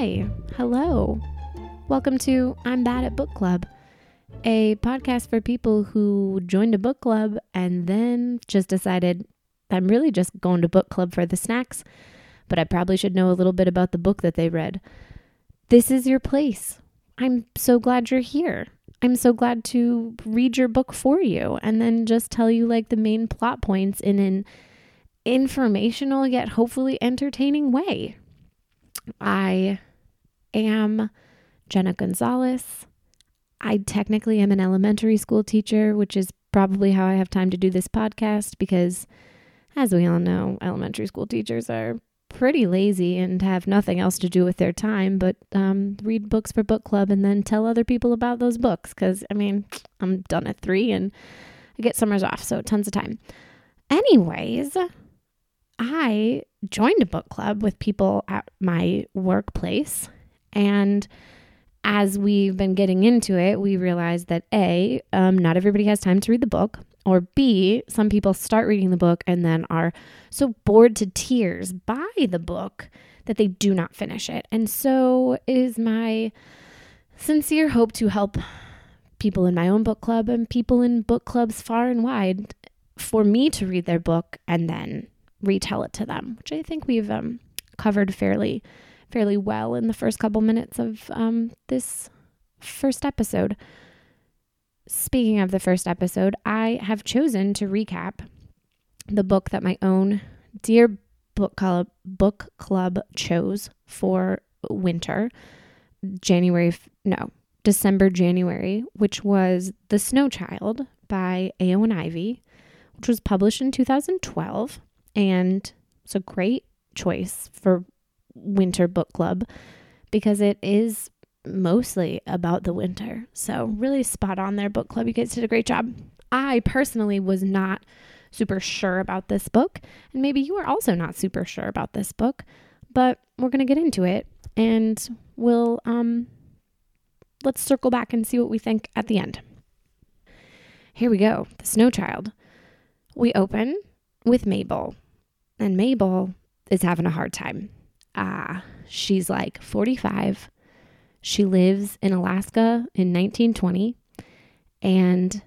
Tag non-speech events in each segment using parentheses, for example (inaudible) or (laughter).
Hi, hello. Welcome to I'm Bad at Book Club, a podcast for people who joined a book club and then just decided I'm really just going to book club for the snacks, but I probably should know a little bit about the book that they read. This is your place. I'm so glad you're here. I'm so glad to read your book for you and then just tell you like the main plot points in an informational yet hopefully entertaining way. I am Jenna Gonzalez. I technically am an elementary school teacher, which is probably how I have time to do this podcast because, as we all know, elementary school teachers are pretty lazy and have nothing else to do with their time but um, read books for book club and then tell other people about those books. Because, I mean, I'm done at three and I get summers off, so tons of time. Anyways, I joined a book club with people at my workplace. And as we've been getting into it, we realized that A, um, not everybody has time to read the book, or B, some people start reading the book and then are so bored to tears by the book that they do not finish it. And so it is my sincere hope to help people in my own book club and people in book clubs far and wide for me to read their book and then retell it to them, which I think we've um, covered fairly fairly well in the first couple minutes of um, this first episode. Speaking of the first episode, I have chosen to recap the book that my own dear book club book club chose for winter, January no December January, which was The Snow Child by Éowyn Ivey, which was published in 2012. And it's a great choice for winter book club because it is mostly about the winter. So, really spot on there, book club. You guys did a great job. I personally was not super sure about this book, and maybe you are also not super sure about this book, but we're going to get into it and we'll um let's circle back and see what we think at the end. Here we go. The Snow Child. We open with Mabel, and Mabel is having a hard time. Ah, she's like 45. She lives in Alaska in 1920 and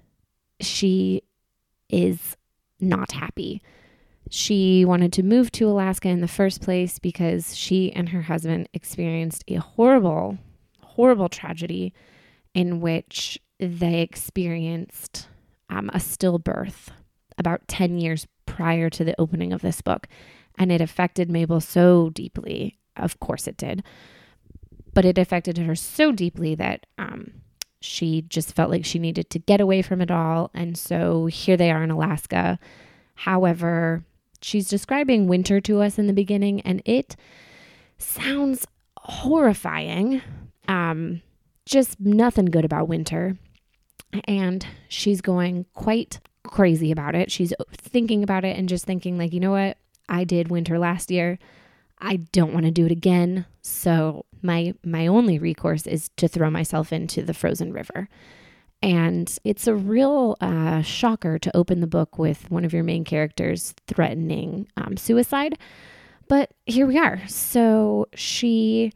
she is not happy. She wanted to move to Alaska in the first place because she and her husband experienced a horrible, horrible tragedy in which they experienced um, a stillbirth about 10 years prior to the opening of this book. And it affected Mabel so deeply. Of course, it did. But it affected her so deeply that um, she just felt like she needed to get away from it all. And so here they are in Alaska. However, she's describing winter to us in the beginning, and it sounds horrifying. Um, just nothing good about winter. And she's going quite crazy about it. She's thinking about it and just thinking, like, you know what? I did winter last year. I don't want to do it again. So my my only recourse is to throw myself into the frozen river. And it's a real uh, shocker to open the book with one of your main characters threatening um, suicide. But here we are. So she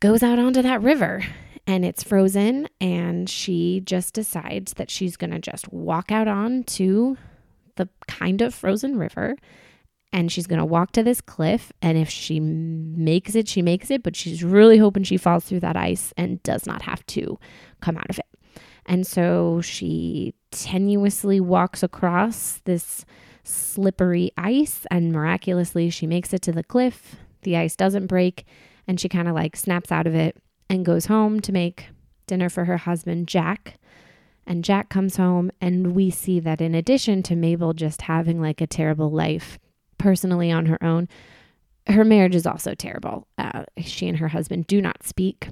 goes out onto that river and it's frozen and she just decides that she's going to just walk out onto the kind of frozen river and she's going to walk to this cliff and if she makes it she makes it but she's really hoping she falls through that ice and does not have to come out of it and so she tenuously walks across this slippery ice and miraculously she makes it to the cliff the ice doesn't break and she kind of like snaps out of it and goes home to make dinner for her husband, Jack. And Jack comes home, and we see that in addition to Mabel just having like a terrible life personally on her own, her marriage is also terrible. Uh, she and her husband do not speak.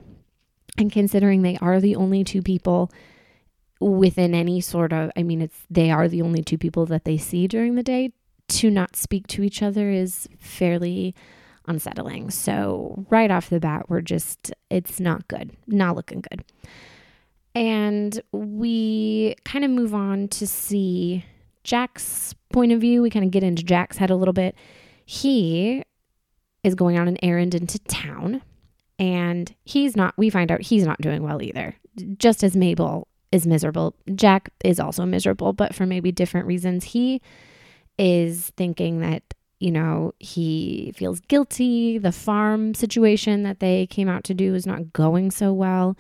And considering they are the only two people within any sort of, I mean, it's they are the only two people that they see during the day, to not speak to each other is fairly unsettling. So, right off the bat, we're just, it's not good, not looking good. And we kind of move on to see Jack's point of view. We kind of get into Jack's head a little bit. He is going on an errand into town And he's not, we find out he's not doing well either. Just as Mabel is miserable, Jack is also miserable, but for maybe different reasons. He is thinking that, you know, he feels guilty. The farm situation that they came out to do is not going so well.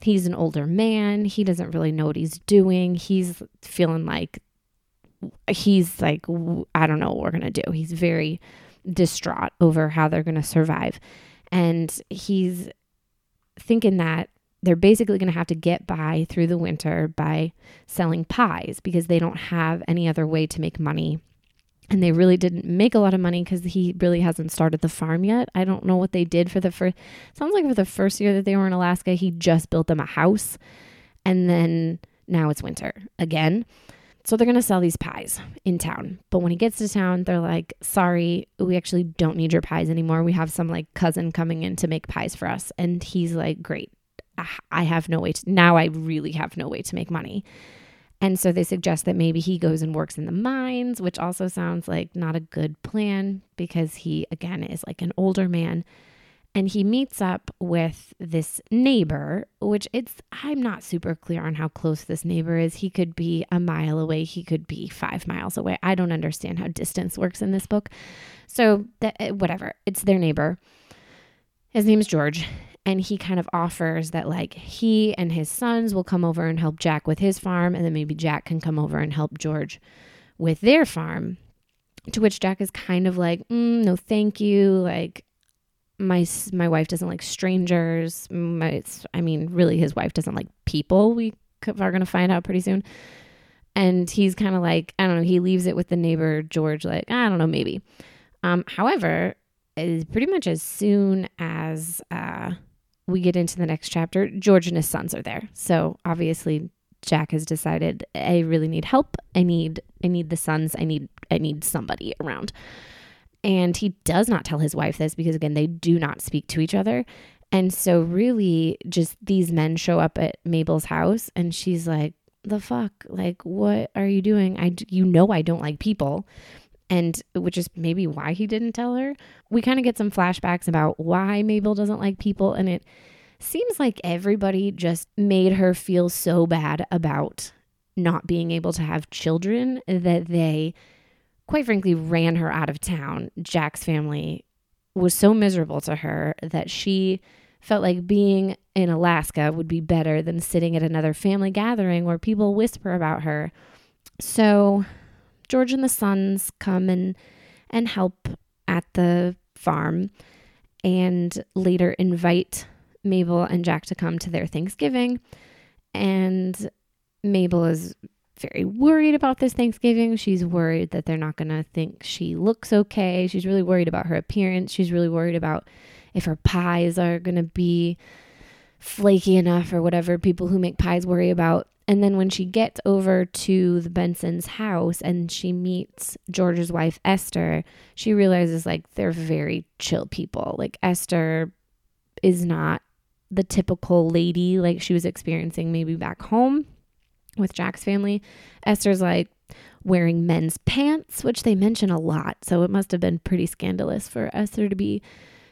He's an older man. He doesn't really know what he's doing. He's feeling like he's like, I don't know what we're going to do. He's very distraught over how they're going to survive. And he's thinking that they're basically going to have to get by through the winter by selling pies because they don't have any other way to make money. And they really didn't make a lot of money because he really hasn't started the farm yet. I don't know what they did for the first, sounds like for the first year that they were in Alaska, he just built them a house. And then now it's winter again. So they're going to sell these pies in town. But when he gets to town, they're like, sorry, we actually don't need your pies anymore. We have some like cousin coming in to make pies for us. And he's like, great. I have no way to, now I really have no way to make money. And so they suggest that maybe he goes and works in the mines, which also sounds like not a good plan because he, again, is like an older man and he meets up with this neighbor which it's i'm not super clear on how close this neighbor is. He could be a mile away. He could be five miles away. I don't understand how distance works in this book. So that, eh, whatever. It's their neighbor. His name is george and he kind of offers that like he and his sons will come over and help jack with his farm and then maybe jack can come over and help george with their farm. To which jack is kind of like mm, no thank you. Like my my wife doesn't like strangers. My, I mean, really, his wife doesn't like people. We are going to find out pretty soon. And he's kind of like, I don't know. He leaves it with the neighbor George. Like, I don't know, maybe. Um, however, pretty much as soon as uh, we get into the next chapter, George and his sons are there. So obviously, Jack has decided I really need help. I need I need the sons. I need I need somebody around. And he does not tell his wife this because, again, they do not speak to each other. And so, really, just these men show up at Mabel's house, and she's like, the fuck? Like, what are you doing? I, you know, I don't like people. And which is maybe why he didn't tell her. We kind of get some flashbacks about why Mabel doesn't like people. And it seems like everybody just made her feel so bad about not being able to have children that they quite frankly, ran her out of town. Jack's family was so miserable to her that she felt like being in Alaska would be better than sitting at another family gathering where people whisper about her. So George and the sons come and and help at the farm and later invite Mabel and Jack to come to their Thanksgiving. And Mabel is very worried about this Thanksgiving. She's worried that they're not going to think she looks okay. She's really worried about her appearance. She's really worried about if her pies are going to be flaky enough or whatever people who make pies worry about. And then when she gets over to the Benson's house and she meets George's wife, Esther, she realizes like they're very chill people. Like Esther is not the typical lady like she was experiencing maybe back home with Jack's family. Esther's like wearing men's pants, which they mention a lot. So it must have been pretty scandalous for Esther to be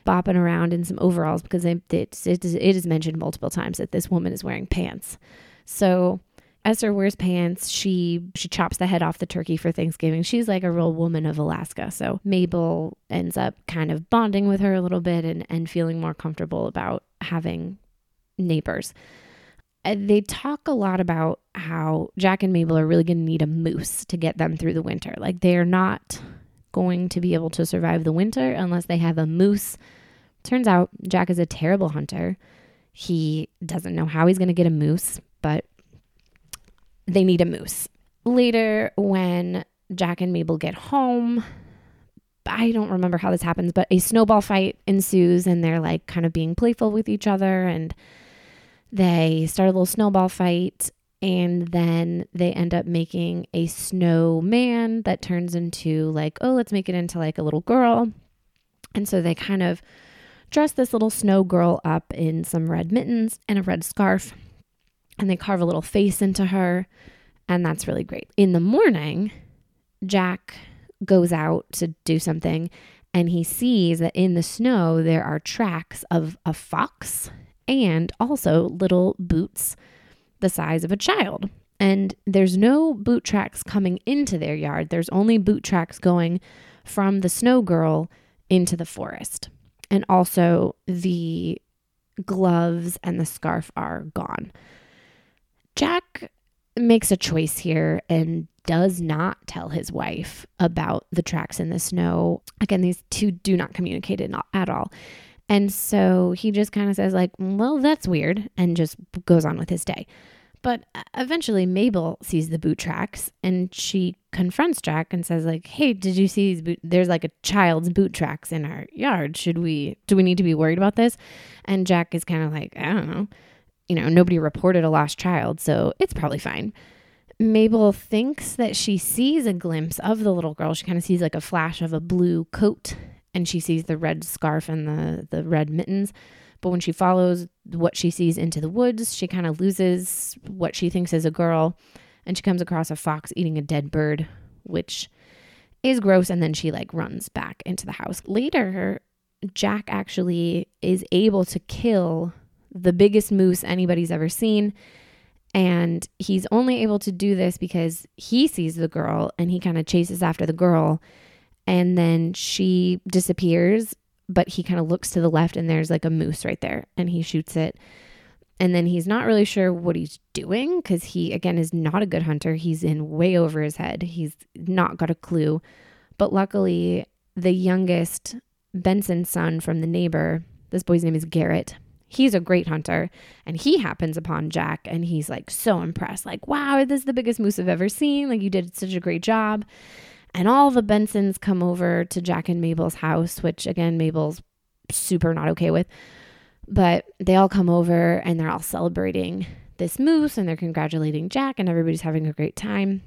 bopping around in some overalls because it, it, it is mentioned multiple times that this woman is wearing pants. So Esther wears pants. She she chops the head off the turkey for Thanksgiving. She's like a real woman of Alaska. So Mabel ends up kind of bonding with her a little bit and, and feeling more comfortable about having neighbors. Uh, they talk a lot about how Jack and Mabel are really going to need a moose to get them through the winter. Like they are not going to be able to survive the winter unless they have a moose. Turns out Jack is a terrible hunter. He doesn't know how he's going to get a moose, but they need a moose. Later, when Jack and Mabel get home, I don't remember how this happens, but a snowball fight ensues and they're like kind of being playful with each other and they start a little snowball fight and then they end up making a snowman that turns into like, oh, let's make it into like a little girl. And so they kind of dress this little snow girl up in some red mittens and a red scarf. And they carve a little face into her. And that's really great. In the morning, Jack goes out to do something and he sees that in the snow there are tracks of a fox and also little boots the size of a child. And there's no boot tracks coming into their yard. There's only boot tracks going from the snow girl into the forest. And also the gloves and the scarf are gone. Jack makes a choice here and does not tell his wife about the tracks in the snow. Again, these two do not communicate at all. And so he just kind of says, like, well, that's weird, and just goes on with his day. But uh, eventually Mabel sees the boot tracks and she confronts Jack and says like, "Hey, did you see these boot there's like a child's boot tracks in our yard. Should we do we need to be worried about this?" And Jack is kind of like, "I don't know. You know, nobody reported a lost child, so it's probably fine." Mabel thinks that she sees a glimpse of the little girl. She kind of sees like a flash of a blue coat and she sees the red scarf and the the red mittens. But when she follows what she sees into the woods, she kind of loses what she thinks is a girl and she comes across a fox eating a dead bird, which is gross. And then she like runs back into the house. Later, Jack actually is able to kill the biggest moose anybody's ever seen. And he's only able to do this because he sees the girl and he kind of chases after the girl. And then she disappears but he kind of looks to the left and there's like a moose right there and he shoots it. And then he's not really sure what he's doing because he, again, is not a good hunter. He's in way over his head. He's not got a clue. But luckily, the youngest Benson son from the neighbor, this boy's name is Garrett. He's a great hunter and he happens upon Jack and he's like so impressed. Like, wow, this is the biggest moose I've ever seen. Like, you did such a great job. And all the Bensons come over to Jack and Mabel's house, which again, Mabel's super not okay with. But they all come over and they're all celebrating this moose and they're congratulating Jack and everybody's having a great time.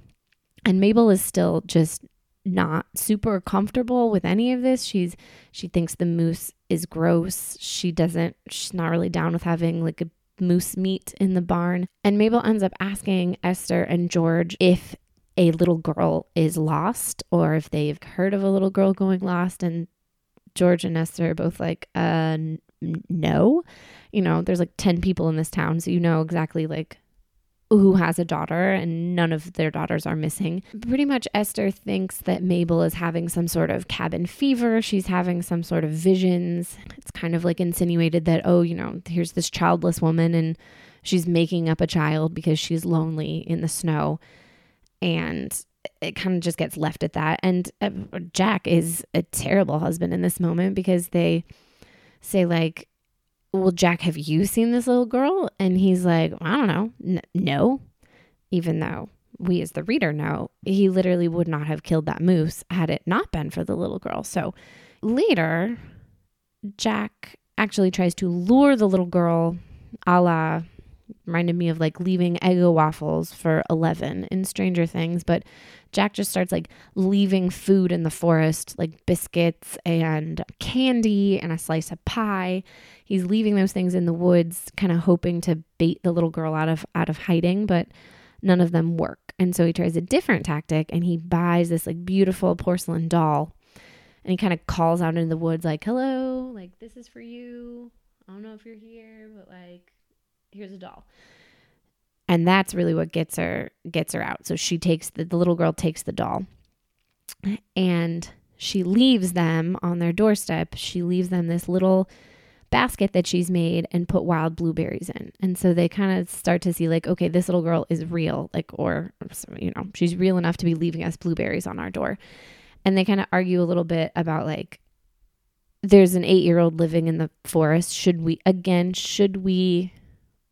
And Mabel is still just not super comfortable with any of this. She's she thinks the moose is gross. She doesn't she's not really down with having like a moose meat in the barn. And Mabel ends up asking Esther and George if a little girl is lost or if they've heard of a little girl going lost and George and Esther are both like uh no you know there's like 10 people in this town so you know exactly like who has a daughter and none of their daughters are missing. Pretty much Esther thinks that Mabel is having some sort of cabin fever. She's having some sort of visions. It's kind of like insinuated that, oh, you know, here's this childless woman and she's making up a child because she's lonely in the snow and it kind of just gets left at that. And uh, Jack is a terrible husband in this moment because they say, like, well, Jack, have you seen this little girl? And he's like, I don't know. N- no. Even though we as the reader know, he literally would not have killed that moose had it not been for the little girl. So later, Jack actually tries to lure the little girl a la reminded me of like leaving Eggo waffles for 11 in Stranger Things, but Jack just starts like leaving food in the forest, like biscuits and candy and a slice of pie. He's leaving those things in the woods, kind of hoping to bait the little girl out of out of hiding, but none of them work. And so he tries a different tactic and he buys this like beautiful porcelain doll. And he kind of calls out in the woods like, "Hello, like this is for you. I don't know if you're here, but like here's a doll. And that's really what gets her gets her out. So she takes the, the little girl takes the doll. And she leaves them on their doorstep. She leaves them this little basket that she's made and put wild blueberries in. And so they kind of start to see like okay this little girl is real like or you know she's real enough to be leaving us blueberries on our door. And they kind of argue a little bit about like there's an eight year old living in the forest. Should we again should we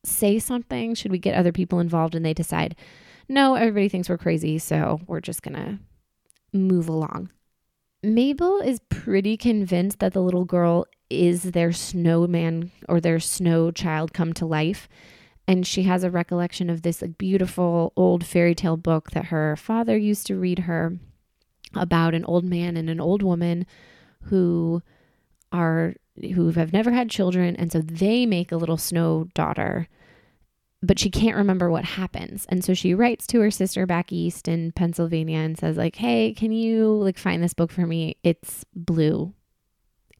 say something? Should we get other people involved? And they decide, no, everybody thinks we're crazy, so we're just gonna move along. Mabel is pretty convinced that the little girl is their snowman or their snow child come to life. And she has a recollection of this beautiful old fairy tale book that her father used to read her about an old man and an old woman who are who have never had children and so they make a little snow daughter but she can't remember what happens and so she writes to her sister back east in pennsylvania and says like hey can you like find this book for me it's blue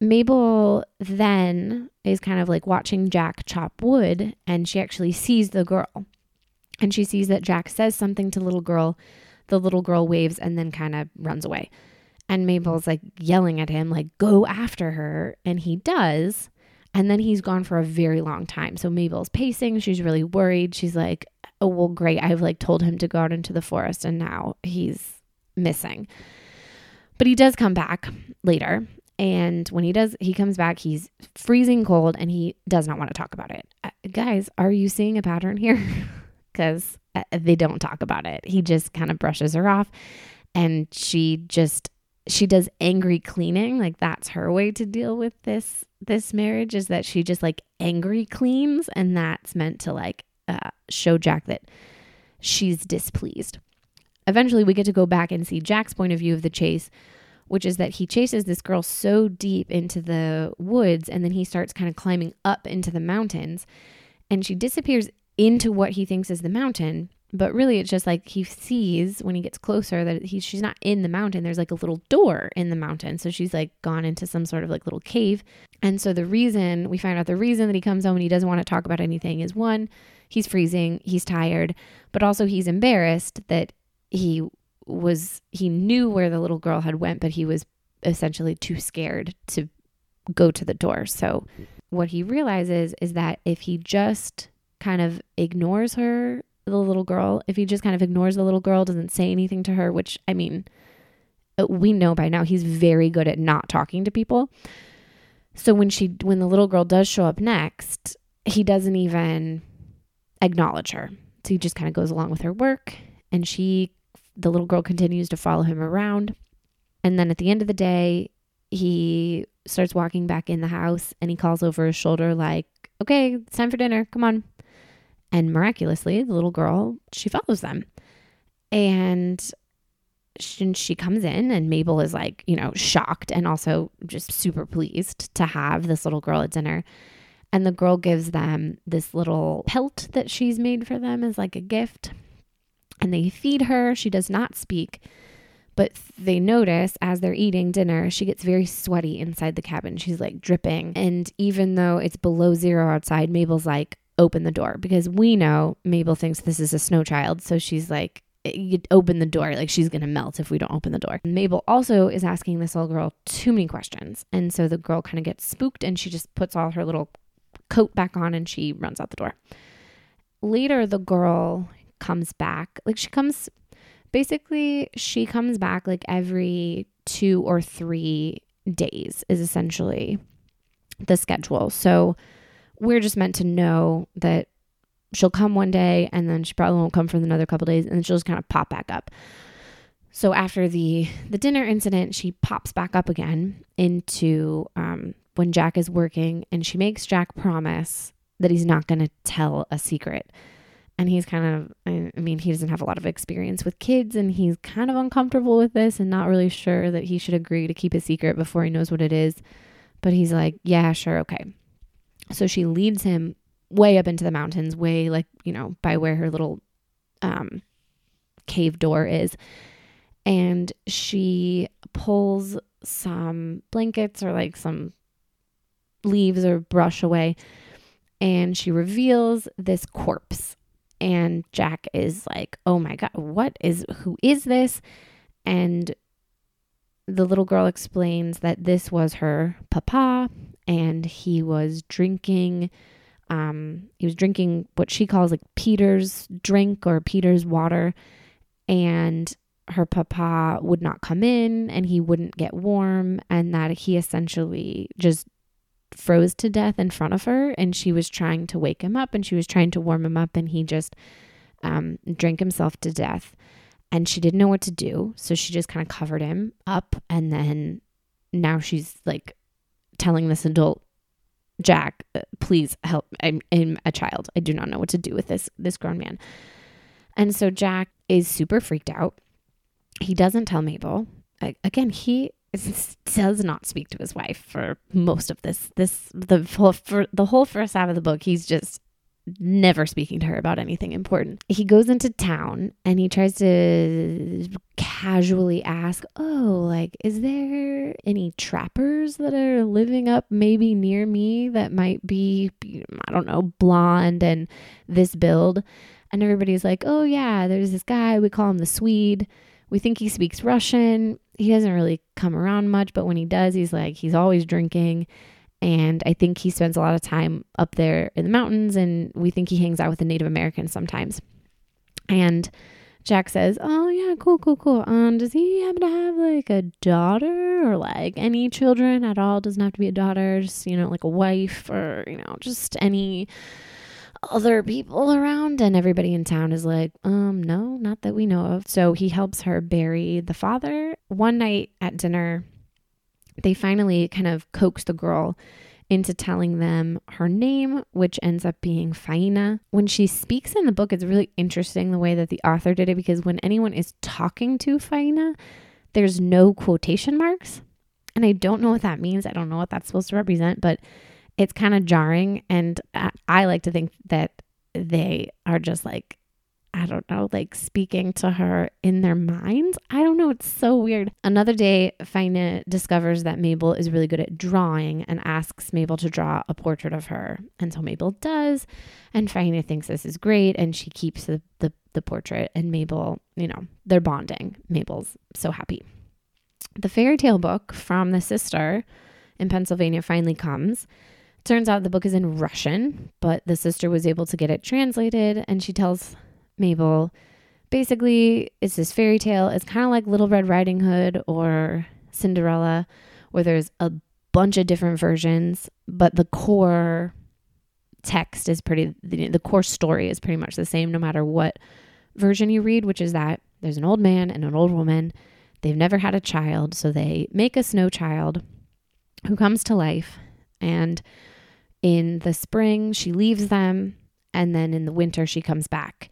Mabel then is kind of like watching Jack chop wood and she actually sees the girl. And she sees that Jack says something to little girl. The little girl waves and then kind of runs away. And Mabel's like yelling at him, like, go after her. And he does. And then he's gone for a very long time. So Mabel's pacing. She's really worried. She's like, oh, well, great. I've like told him to go out into the forest and now he's missing. But he does come back later and when he does, he comes back, he's freezing cold and he does not want to talk about it. Uh, guys, are you seeing a pattern here? (laughs) Because uh, they don't talk about it. He just kind of brushes her off and she just she does angry cleaning like that's her way to deal with this this marriage is that she just like angry cleans and that's meant to like uh, show jack that she's displeased. Eventually we get to go back and see jack's point of view of the chase which is that he chases this girl so deep into the woods and then he starts kind of climbing up into the mountains and she disappears into what he thinks is the mountain but really it's just like he sees when he gets closer that he, she's not in the mountain. There's like a little door in the mountain. So she's like gone into some sort of like little cave. And so the reason we find out the reason that he comes home and he doesn't want to talk about anything is one he's freezing he's tired but also he's embarrassed that he was he knew where the little girl had went, but he was essentially too scared to go to the door. So what he realizes is that if he just kind of ignores her, the little girl, if he just kind of ignores the little girl, doesn't say anything to her, which I mean, uh, we know by now he's very good at not talking to people. So when she when the little girl does show up next, he doesn't even acknowledge her. So he just kind of goes along with her work and she the little girl continues to follow him around. And then at the end of the day, he starts walking back in the house and he calls over his shoulder, like, okay, it's time for dinner. Come on. And miraculously, the little girl, she follows them. And she, she comes in, and Mabel is like, you know, shocked and also just super pleased to have this little girl at dinner. And the girl gives them this little pelt that she's made for them as like a gift and they feed her. She does not speak, but they notice as they're eating dinner, she gets very sweaty inside the cabin. She's like dripping. And even though it's below zero outside, Mabel's like, open the door because we know Mabel thinks this is a snow child. So she's like, eh, you open the door like she's gonna melt if we don't open the door mabel also is asking this little girl too many questions and so the girl kind of gets spooked and she just puts all her little coat back on and she runs out the door later the girl comes back. Like she comes basically she comes back like every 2 or 3 days is essentially the schedule. So we're just meant to know that she'll come one day and then she probably won't come for another couple days and then she'll just kind of pop back up. So after the the dinner incident, she pops back up again into um, when Jack is working and she makes Jack promise that he's not going to tell a secret. And he's kind of i mean he doesn't have a lot of experience with kids and he's kind of uncomfortable with this and not really sure that he should agree to keep a secret before he knows what it is. But he's like yeah sure okay so she leads him way up into the mountains way like you know by where her little um cave door is. And she pulls some blankets or like some leaves or brush away and she reveals this corpse. And Jack is like, "Oh my god, what is who is this?" And the little girl explains that this was her papa and he was drinking um he was drinking what she calls like Peter's drink or Peter's water and her papa would not come in and he wouldn't get warm and that he essentially just froze to death in front of her and she was trying to wake him up and she was trying to warm him up and he just um, drank himself to death. And she didn't know what to do so she just kind of covered him up and then now she's like telling this adult jack please help I'm, I'm a child. I do not know what to do with this this grown man. And so jack is super freaked out. He doesn't tell mabel. I, again he does not speak to his wife for most of this this the whole for the whole first half of the book. He's just never speaking to her about anything important. He goes into town and he tries to casually ask, Oh, like, is there any trappers that are living up maybe near me that might be, I don't know, blonde and this build? And everybody's like, Oh, yeah, there's this guy. We call him the Swede. We think he speaks Russian. He doesn't really come around much, but when he does, he's like, he's always drinking and I think he spends a lot of time up there in the mountains, and we think he hangs out with the Native Americans sometimes. And Jack says, Oh, yeah, cool, cool, cool. Um, does he happen to have like a daughter or like any children at all? Doesn't have to be a daughter, just, you know, like a wife or, you know, just any other people around. And everybody in town is like, Um, no, not that we know of. So he helps her bury the father. One night at dinner, they finally kind of coax the girl into telling them her name, which ends up being Faina. When she speaks in the book, it's really interesting the way that the author did it because when anyone is talking to Faina, there's no quotation marks. And I don't know what that means. I don't know what that's supposed to represent, but it's kind of jarring. And I like to think that they are just like I don't know, like speaking to her in their minds. I don't know. It's so weird. Another day, Faina discovers that Mabel is really good at drawing and asks Mabel to draw a portrait of her. And so Mabel does. And Faina thinks this is great. And she keeps the, the, the portrait. And Mabel, you know, they're bonding. Mabel's so happy. The fairy tale book from the sister in Pennsylvania finally comes. Turns out the book is in Russian, but the sister was able to get it translated. And she tells Mabel. Basically, it's this fairy tale. It's kind of like Little Red Riding Hood or Cinderella, where there's a bunch of different versions, but the core text is pretty, the, the core story is pretty much the same no matter what version you read, which is that there's an old man and an old woman. They've never had a child, so they make a snow child who comes to life. And in the spring, she leaves them, and then in the winter, she comes back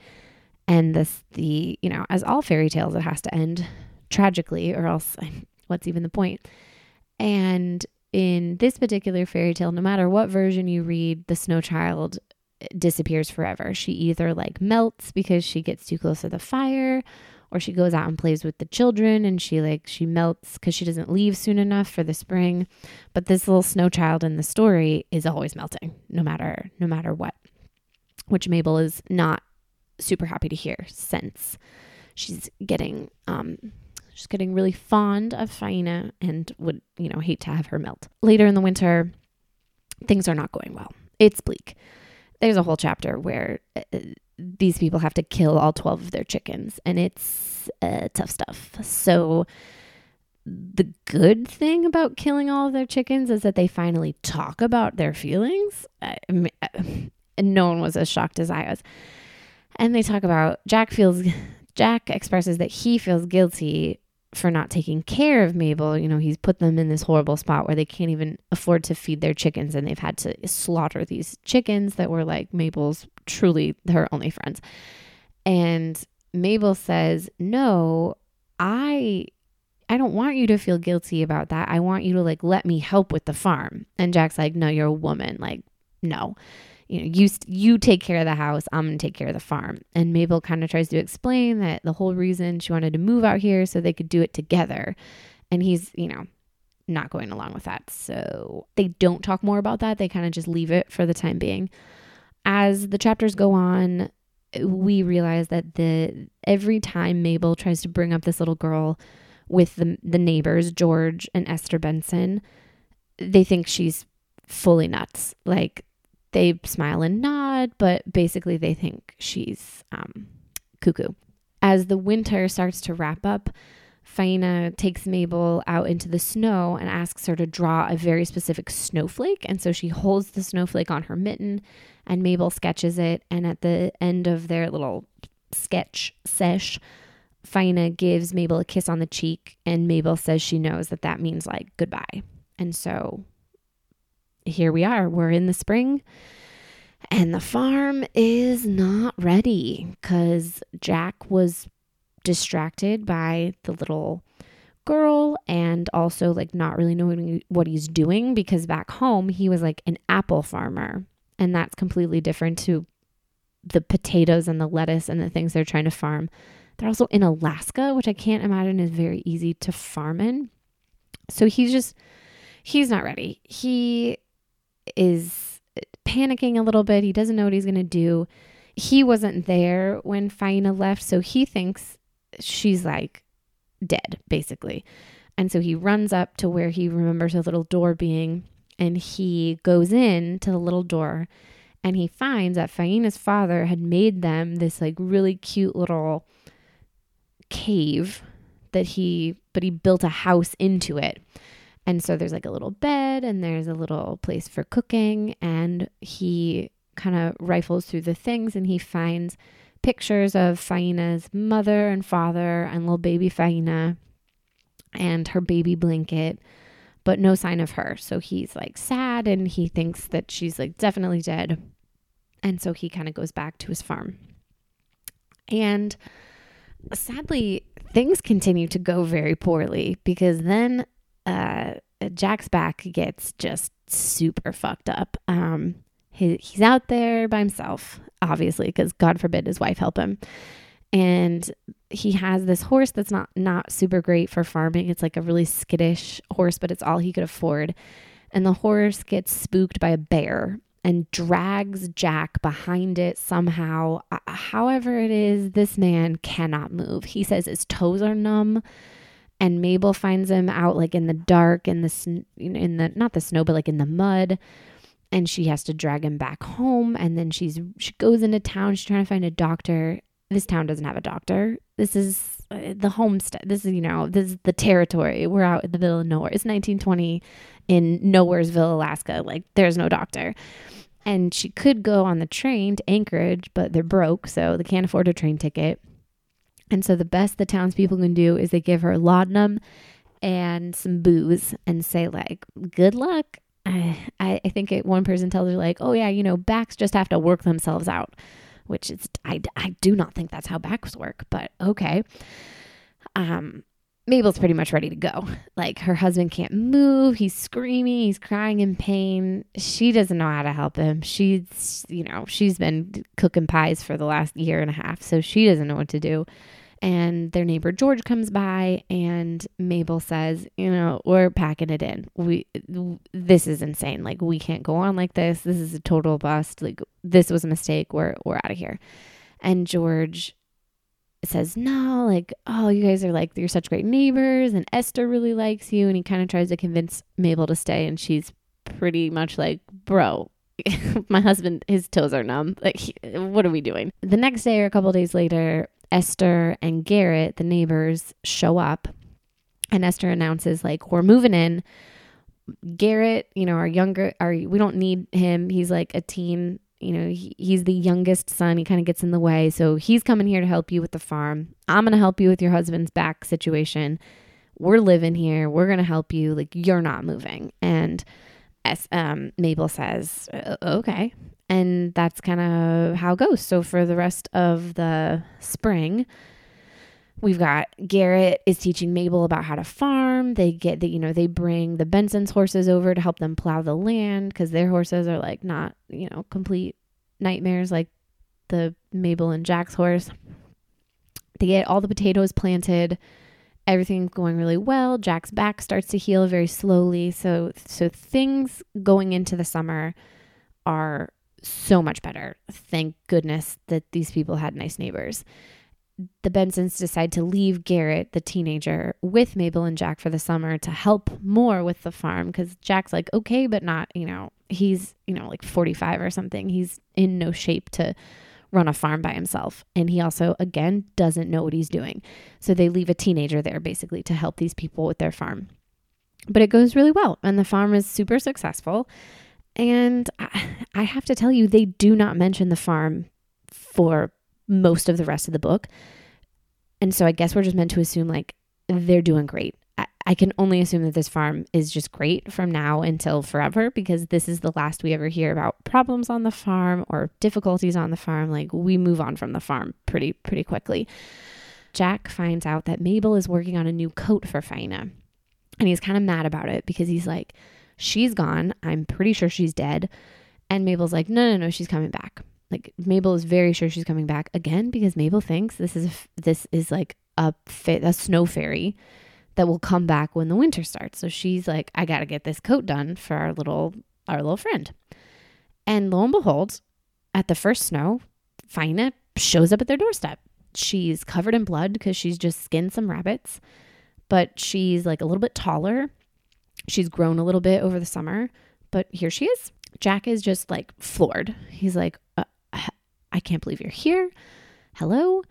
and this the you know as all fairy tales it has to end tragically or else (laughs) what's even the point? And in this particular fairy tale no matter what version you read the snow child eh, disappears forever. She either like melts because she gets too close to the fire or she goes out and plays with the children and she like she melts because she doesn't leave soon enough for the spring. But this little snow child in the story is always melting no matter no matter what which mabel is not super happy to hear since she's getting um she's getting really fond of Faina and would, you know, hate to have her melt. Later in the winter, things are not going well. It's bleak. There's a whole chapter where uh, these people have to kill all 12 of their chickens and it's uh, tough stuff. So the good thing about killing all of their chickens is that they finally talk about their feelings. and (laughs) no one was as shocked as I was. And they talk about Jack feels Jack expresses that he feels guilty for not taking care of Mabel. You know, he's put them in this horrible spot where they can't even afford to feed their chickens and they've had to slaughter these chickens that were like Mabel's truly her only friends. And Mabel says, "No, I I don't want you to feel guilty about that. I want you to like let me help with the farm." And Jack's like, "No, you're a woman. Like, no." You know, you you take care of the house, I'm going to take care of the farm. And Mabel kind of tries to explain that the whole reason she wanted to move out here so they could do it together. And he's, you know, not going along with that. So they don't talk more about that. They kind of just leave it for the time being. As the chapters go on, we realize that the every time Mabel tries to bring up this little girl with the the neighbors, George and Esther Benson, they think she's fully nuts. Like they smile and nod, but basically they think she's um, cuckoo. As the winter starts to wrap up, Faina takes Mabel out into the snow and asks her to draw a very specific snowflake. And so she holds the snowflake on her mitten and Mabel sketches it. And at the end of their little sketch sesh, Faina gives Mabel a kiss on the cheek. And Mabel says she knows that that means like goodbye. And so here we are. We're in the spring and the farm is not ready because Jack was distracted by the little girl and also like not really knowing what he's doing because back home he was like an apple farmer and that's completely different to the potatoes and the lettuce and the things they're trying to farm. They're also in Alaska, which I can't imagine is very easy to farm in. So he's just, he's not ready. He is panicking a little bit. He doesn't know what he's going to do. He wasn't there when Faina left. So he thinks she's like dead, basically. And so he runs up to where he remembers a little door being, and he goes in to the little door and he finds that Faina's father had made them this like really cute little cave that he but he built a house into it. And so there's like a little bed and there's a little place for cooking and he kind of rifles through the things and he finds pictures of Faina's mother and father and little baby Faina and her baby blanket, but no sign of her. So he's like sad and he thinks that she's like definitely dead. And so he kind of goes back to his farm. And sadly, things continue to go very poorly because then uh, Jack's back gets just super fucked up. Um, he, he's out there by himself, obviously, because God forbid his wife help him. And he has this horse that's not not super great for farming. It's like a really skittish horse, but it's all he could afford. And the horse gets spooked by a bear and drags Jack behind it somehow. Uh, however, it is, this man cannot move. He says his toes are numb. And Mabel finds him out like in the dark, in the in the not the snow, but like in the mud, and she has to drag him back home. And then she's she goes into town. She's trying to find a doctor. This town doesn't have a doctor. This is uh, the homestead. This is you know this is the territory. We're out in the middle of nowhere. It's 1920 in Nowheresville, Alaska. Like there's no doctor. And she could go on the train to Anchorage, but they're broke, so they can't afford a train ticket. And so the best the townspeople can do is they give her laudanum and some booze and say like, "Good luck." I I think it, one person tells her like, "Oh yeah, you know, backs just have to work themselves out," which is I I do not think that's how backs work, but okay. Um, Mabel's pretty much ready to go. Like her husband can't move. He's screaming. He's crying in pain. She doesn't know how to help him. She's, you know, she's been cooking pies for the last year and a half, so she doesn't know what to do. And their neighbor George comes by, and Mabel says, "You know, we're packing it in. We, this is insane. Like we can't go on like this. This is a total bust. Like this was a mistake. We're we're out of here." And George says, No, like, oh, you guys are like, you're such great neighbors, and Esther really likes you. And he kind of tries to convince Mabel to stay, and she's pretty much like, Bro, (laughs) my husband, his toes are numb. Like, what are we doing? The next day or a couple days later, Esther and Garrett, the neighbors, show up, and Esther announces, like, we're moving in. Garrett, you know, our younger, our we don't need him. He's like a teen you know, he, he's the youngest son. He kind of gets in the way. So he's coming here to help you with the farm. I'm going to help you with your husband's back situation. We're living here. We're going to help you. Like, you're not moving. And as um, Mabel says, okay. And that's kind of how it goes. So for the rest of the spring, We've got Garrett is teaching Mabel about how to farm. They get the, you know, they bring the Benson's horses over to help them plow the land because their horses are like not, you know, complete nightmares like the Mabel and Jack's horse. They get all the potatoes planted. Everything's going really well. Jack's back starts to heal very slowly. So so things going into the summer are so much better. Thank goodness that these people had nice neighbors the Bensons decide to leave Garrett, the teenager, with Mabel and Jack for the summer to help more with the farm because Jack's like, okay, but not, you know, he's, you know, like 45 or something. He's in no shape to run a farm by himself. And he also, again, doesn't know what he's doing. So they leave a teenager there basically to help these people with their farm. But it goes really well, and the farm is super successful. And I, have to tell you, they do not mention the farm for most of the rest of the book. And so I guess we're just meant to assume like they're doing great. I, can only assume that this farm is just great from now until forever because this is the last we ever hear about problems on the farm or difficulties on the farm. Like we move on from the farm pretty pretty quickly. Jack finds out that Mabel is working on a new coat for Faina. And he's kind of mad about it because he's like, she's gone. I'm pretty sure she's dead. And Mabel's like, no, no, no, she's coming back. Like Mabel is very sure she's coming back again because Mabel thinks this is a, this is like a fa- a snow fairy that will come back when the winter starts. So she's like, I got to get this coat done for our little our little friend. And lo and behold, at the first snow, Faina shows up at their doorstep. She's covered in blood because she's just skinned some rabbits, but she's like a little bit taller. She's grown a little bit over the summer, but here she is. Jack is just like floored. He's like, uh, I can't believe you're here. Hello.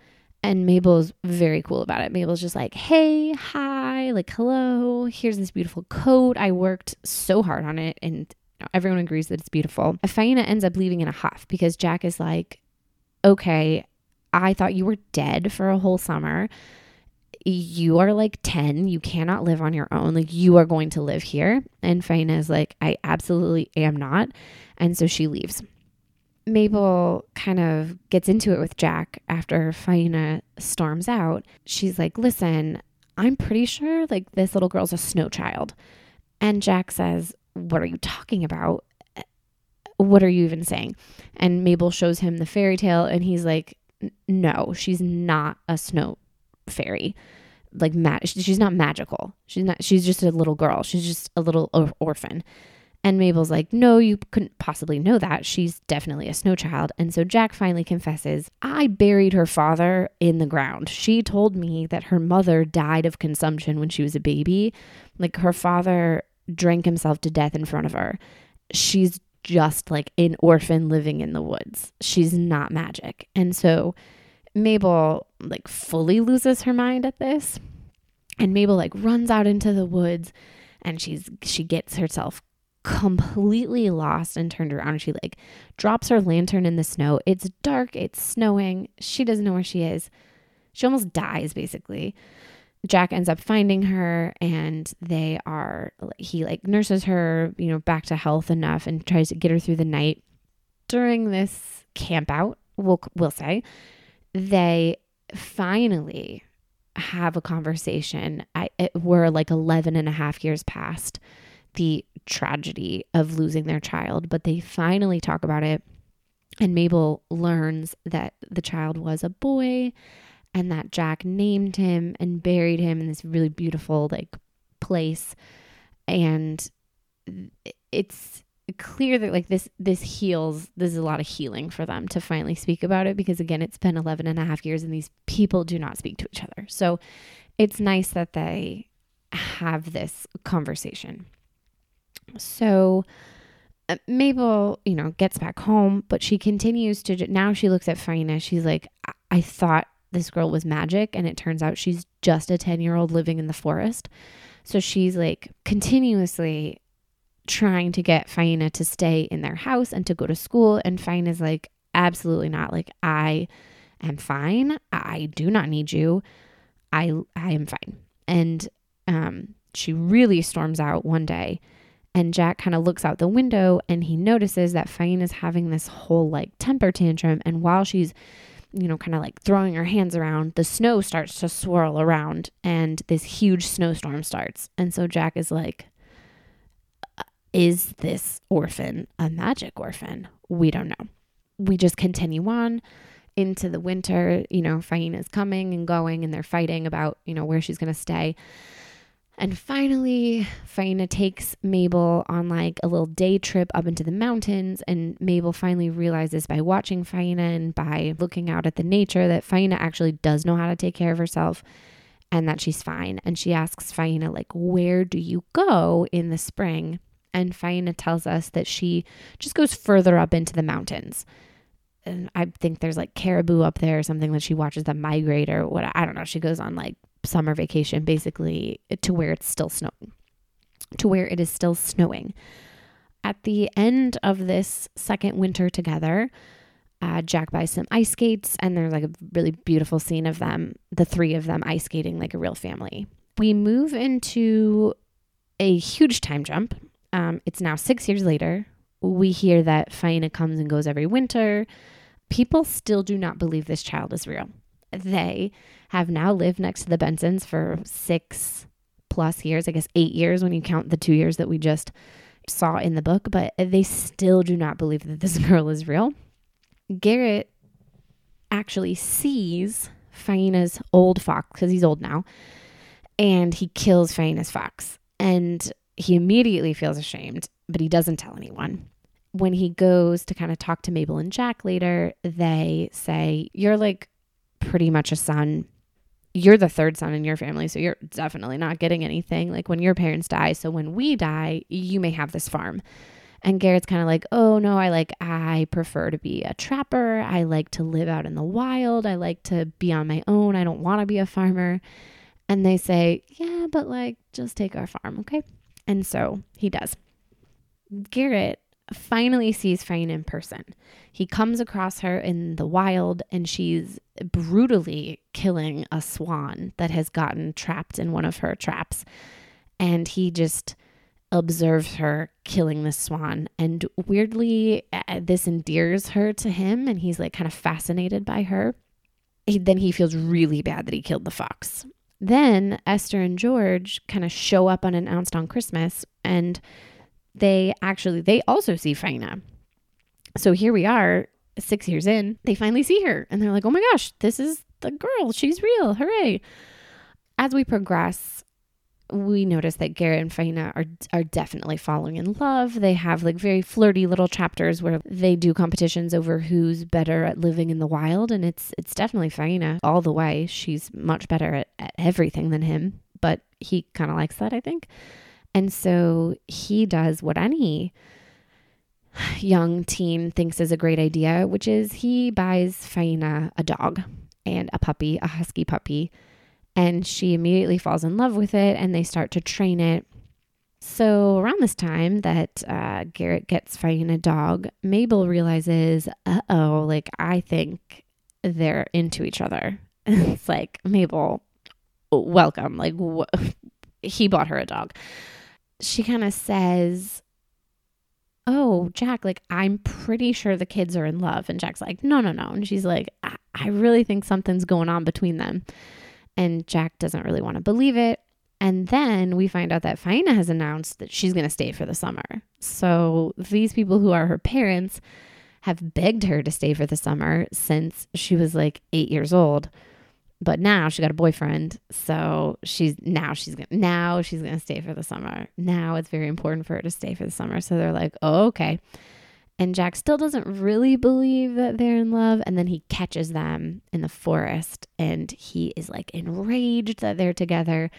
And Mabel's very cool about it. Mabel's just like, hey, hi, like, hello, here's this beautiful coat. I worked so hard on it and everyone agrees that it's beautiful. Faina ends up leaving in a huff because Jack is like, okay, I thought you were dead for a whole summer. You are like 10. You cannot live on your own. Like, you are going to live here. And Faina is like, I absolutely am not. And so she leaves. Mabel kind of gets into it with Jack after Faina storms out. She's like, Listen, I'm pretty sure like this little girl's a snow child. And Jack says, What are you talking about? What are you even saying? And Mabel shows him the fairy tale, and he's like, No, she's not a snow fairy. Like, ma- she's not magical. She's not, she's just a little girl. She's just a little or- orphan. And Mabel's like, No, you couldn't possibly know that. She's definitely a snow child. And so Jack finally confesses, I buried her father in the ground. She told me that her mother died of consumption when she was a baby. Like her father drank himself to death in front of her. She's just like an orphan living in the woods. She's not magic. And so Mabel like fully loses her mind at this. And Mabel like runs out into the woods and she's she gets herself completely lost and turned around. She like drops her lantern in the snow. It's dark, it's snowing. She doesn't know where she is. She almost dies basically. Jack ends up finding her and they are he like nurses her, you know, back to health enough and tries to get her through the night. During this camp out, we'll we'll say, they finally have a conversation. I, it, we're like 11 and a half years past the tragedy of losing their child, but they finally talk about it. And Mabel learns that the child was a boy and that Jack named him and buried him in this really beautiful like place. And it's clear that like this this heals there's a lot of healing for them to finally speak about it because again it's been 11 and a half years and these people do not speak to each other so it's nice that they have this conversation so uh, Mabel, you know, gets back home, but she continues to. Now she looks at Faina. She's like, I, I thought this girl was magic, and it turns out she's just a 10 year old living in the forest. So she's like continuously trying to get Faina to stay in their house and to go to school. And Faina's like, absolutely not. Like, I am fine. I do not need you. I I am fine. And um, she really storms out one day and Jack kind of looks out the window and he notices that Faina is having this whole like temper tantrum. And while she's, you know, kind of like throwing her hands around, the snow starts to swirl around and this huge snowstorm starts. And so Jack is like, uh, is this orphan a magic orphan? We don't know. We just continue on into the winter. You know, Faina's coming and going and they're fighting about, you know, where she's going to stay. And finally, Faina takes Mabel on like a little day trip up into the mountains. And Mabel finally realizes by watching Faina and by looking out at the nature that Faina actually does know how to take care of herself and that she's fine. And she asks Faina, like, where do you go in the spring? And Faina tells us that she just goes further up into the mountains. And I think there's like caribou up there or something that she watches them migrate or what. I don't know. She goes on like summer vacation basically to where it's still snowing, to where it is still snowing. At the end of this second winter together, uh, Jack buys some ice skates, and there's like a really beautiful scene of them, the three of them ice skating like a real family. We move into a huge time jump. Um, it's now six years later. We hear that Faina comes and goes every winter. People still do not believe this child is real. They have now lived next to the Bensons for six plus years, I guess eight years when you count the two years that we just saw in the book, but they still do not believe that this (laughs) girl is real. Garrett actually sees Faina's old fox because he's old now, and he kills Faina's fox. And he immediately feels ashamed, but he doesn't tell anyone. When he goes to kind of talk to Mabel and Jack later, they say, You're like pretty much a son. You're the third son in your family, so you're definitely not getting anything. Like when your parents die, so when we die, you may have this farm. And Garrett's kind of like, oh no, I like, I prefer to be a trapper. I like to live out in the wild. I like to be on my own. I don't want to be a farmer. And they say, yeah, but like, just take our farm, okay? And so he does. Garrett finally sees Faina in person. He comes across her in the wild and she's brutally killing a swan that has gotten trapped in one of her traps. And he just observes her killing the swan. And weirdly, uh, this endears her to him. And he's like kind of fascinated by her. He, then he feels really bad that he killed the fox. Then Esther and George kind of show up unannounced on Christmas and they actually they also see Faina. So here we are, 6 years in, they finally see her and they're like, "Oh my gosh, this is the girl. She's real. Hooray." As we progress, we notice that Garrett and Faina are are definitely falling in love. They have like very flirty little chapters where they do competitions over who's better at living in the wild, and it's it's definitely Faina all the way. She's much better at, at everything than him, but he kind of likes that, I think. And so he does what any young teen thinks is a great idea, which is he buys Faina a dog and a puppy, a husky puppy and she immediately falls in love with it and they start to train it. So, around this time that uh, Garrett gets fighting a dog, Mabel realizes, uh oh, like I think they're into each other. (laughs) it's like, Mabel, welcome. Like, wh- (laughs) he bought her a dog. She kind of says, Oh, Jack, like, I'm pretty sure the kids are in love. And Jack's like, No, no, no. And she's like, I, I really think something's going on between them. And Jack doesn't really want to believe it. And then we find out that Faina has announced that she's going to stay for the summer. So these people who are her parents have begged her to stay for the summer since she was like eight years old. But now she got a boyfriend, so she's now she's gonna now she's gonna stay for the summer. Now it's very important for her to stay for the summer. So they're like, oh, okay. And Jack still doesn't really believe that they're in love. And then he catches them in the forest and he is like enraged that they're together.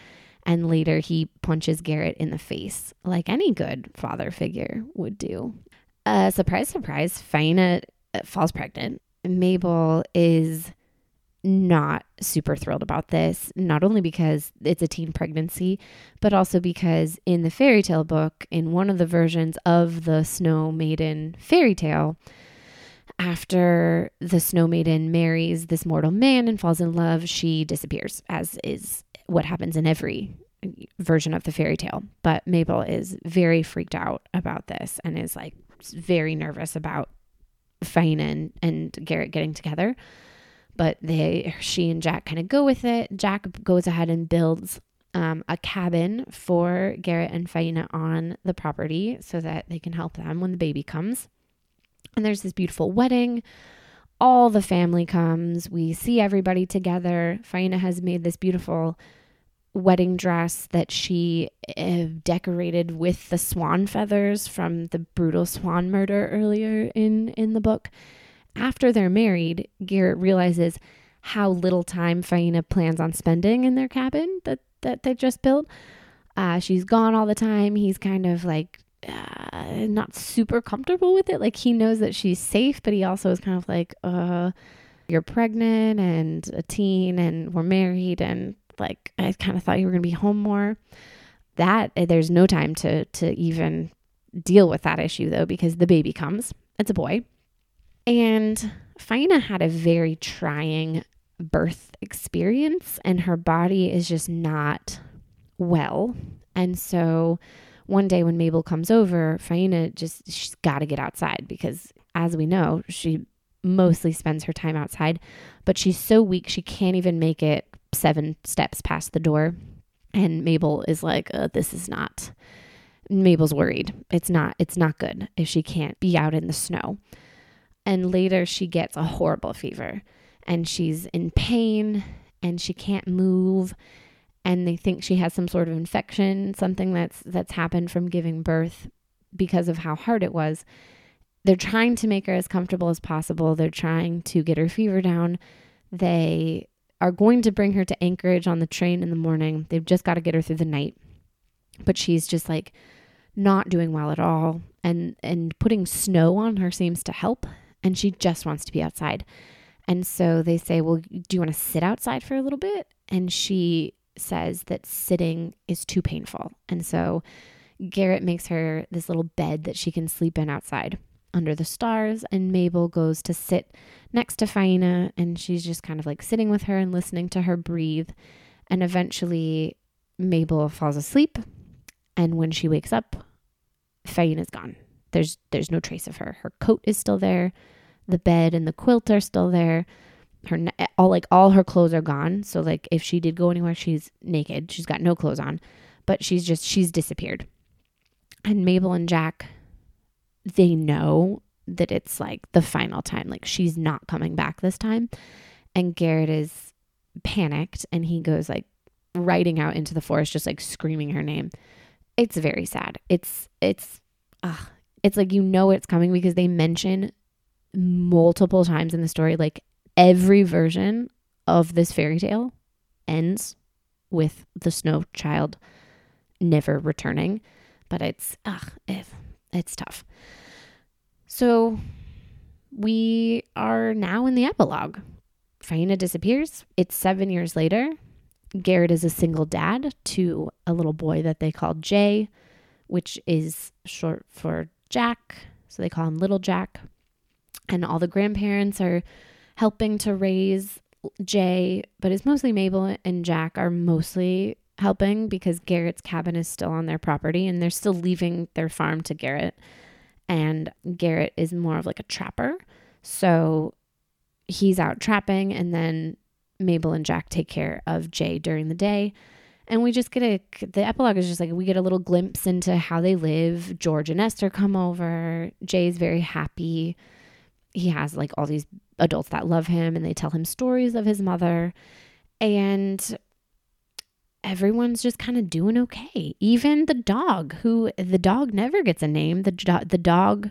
And later he punches Garrett in the face, like any good father figure would do. Uh, surprise, surprise, Faina uh, falls pregnant. Mabel is not super thrilled about this, not only because it's a teen pregnancy, but also because in the fairy tale book, in one of the versions of the Snow Maiden fairy tale, after the Snow Maiden marries this mortal man and falls in love, she disappears, as is what happens in every version of the fairy tale. But Mabel is very freaked out about this and is like very nervous about Faina and, and Garrett getting together but they she and Jack kind of go with it. Jack goes ahead and builds um, a cabin for Garrett and Faina on the property so that they can help them when the baby comes. And there's this beautiful wedding. All the family comes. We see everybody together. Faina has made this beautiful wedding dress that she uh, decorated with the swan feathers from the brutal swan murder earlier in in the book after they're married, Garrett realizes how little time Faina plans on spending in their cabin that, that they just built. Uh, she's gone all the time. He's kind of like uh, not super comfortable with it. Like he knows that she's safe, but he also is kind of like, uh, you're pregnant and a teen and we're married and like I kind of thought you were going to be home more. That eh, there's no time to to even deal with that issue though because the baby comes. It's a boy. And Faina had a very trying birth experience, and her body is just not well. And so one day when Mabel comes over, Faina just, she's got to get outside because, as we know, she mostly spends her time outside, but she's so weak she can't even make it seven steps past the door. And Mabel is like, uh, this is not. Mabel's worried. It's not. It's not good if she can't be out in the snow. And later she gets a horrible fever and she's in pain and she can't move and they think she has some sort of infection, something that's that's happened from giving birth because of how hard it was. They're trying to make her as comfortable as possible. They're trying to get her fever down. They are going to bring her to Anchorage on the train in the morning. They've just got to get her through the night. But she's just like not doing well at all and and putting snow on her seems to help and she just wants to be outside. And so they say, "Well, do you want to sit outside for a little bit?" And she says that sitting is too painful. And so Garrett makes her this little bed that she can sleep in outside under the stars. And Mabel goes to sit next to Faina and she's just kind of like sitting with her and listening to her breathe. And eventually, Mabel falls asleep. And when she wakes up, Faina's gone. There's there's no trace of her. Her coat is still there. The bed and the quilt are still there her all like all her clothes are gone. So like if she did go anywhere, she's naked. She's got no clothes on, but she's just she's disappeared. And Mabel and Jack, they know that it's like the final time. Like she's not coming back this time. And Garrett is panicked and he goes like riding out into the forest, just like screaming her name. It's very sad. It's it's uh, it's like you know it's coming because they mention multiple times in the story like every version of this fairy tale ends with the snow child never returning. But it's ugh, it's tough. So we are now in the epilogue. Faina disappears. It's seven years later. Garrett is a single dad to a little boy that they call Jay which is short for Jack so they call him little Jack and all the grandparents are helping to raise Jay, but it's mostly Mabel and Jack are mostly helping because Garrett's cabin is still on their property and they're still leaving their farm to Garrett. And Garrett is more of like a trapper. So he's out trapping and then Mabel and Jack take care of Jay during the day. And we just get a, the epilogue is just like we get a little glimpse into how they live. George and Esther come over. Jay's very happy. He has like all these adults that love him and they tell him stories of his mother. And everyone's just kind of doing okay. Even the dog, who the dog never gets a name. The, the dog,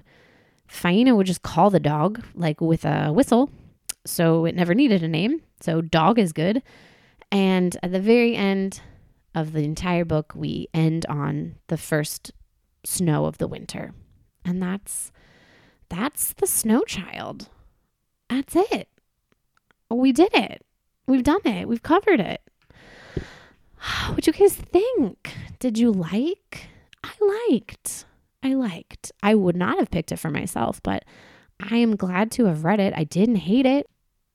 Faina would just call the dog like with a whistle. So it never needed a name. So dog is good. And at the very end of the entire book, we end on the first snow of the winter. And that's that's the snow child. That's it. We did it. We've done it. We've covered it. (sighs) What do you guys think? Did you like? I liked. I liked. I would not have picked it for myself, but I am glad to have read it. I didn't hate it.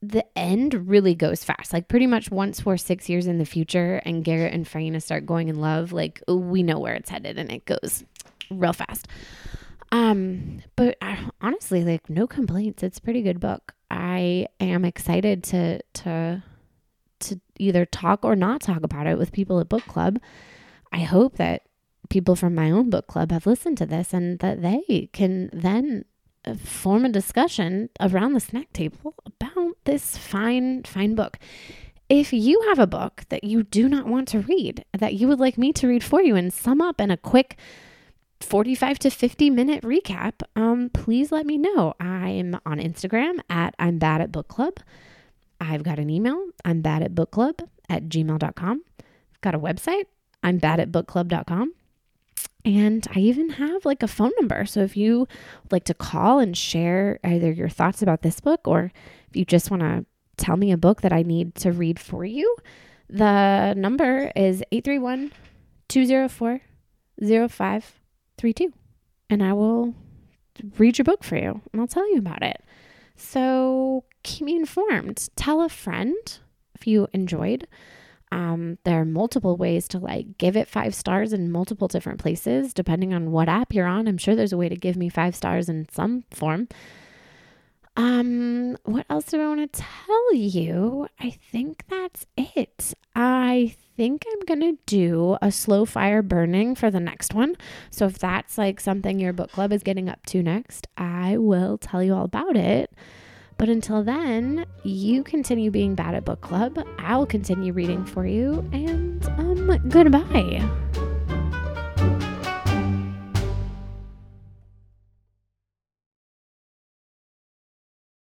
The end really goes fast. Like pretty much once we're six years in the future and Garrett and Faina start going in love, like we know where it's headed and it goes real fast. Um, but I, honestly, like no complaints. It's a pretty good book. I am excited to to to either talk or not talk about it with people at book club. I hope that people from my own book club have listened to this and that they can then uh, form a discussion around the snack table about this fine fine book. If you have a book that you do not want to read, that you would like me to read for you and sum up in a quick 45 to 50 minute recap, um, please let me know. I'm on Instagram at I'm bad at book club. I've got an email, I'm bad at book club at gmail.com. I've got a website, I'm bad at book bookclub.com. And I even have like a phone number. So if you like to call and share either your thoughts about this book or if you just want to tell me a book that I need to read for you, the number is 831 204 05 three and I will read your book for you and I'll tell you about it. So keep me informed. Tell a friend if you enjoyed. Um, there are multiple ways to like give it five stars in multiple different places, depending on what app you're on. I'm sure there's a way to give me five stars in some form. Um, what else do I want to tell you? I think that's it. I think I'm to do a slow fire burning for the next one. So if that's like something your book club is getting up to next, I will tell you all about it. But until then, you continue being bad at book club. I'll continue reading for you, and um, goodbye.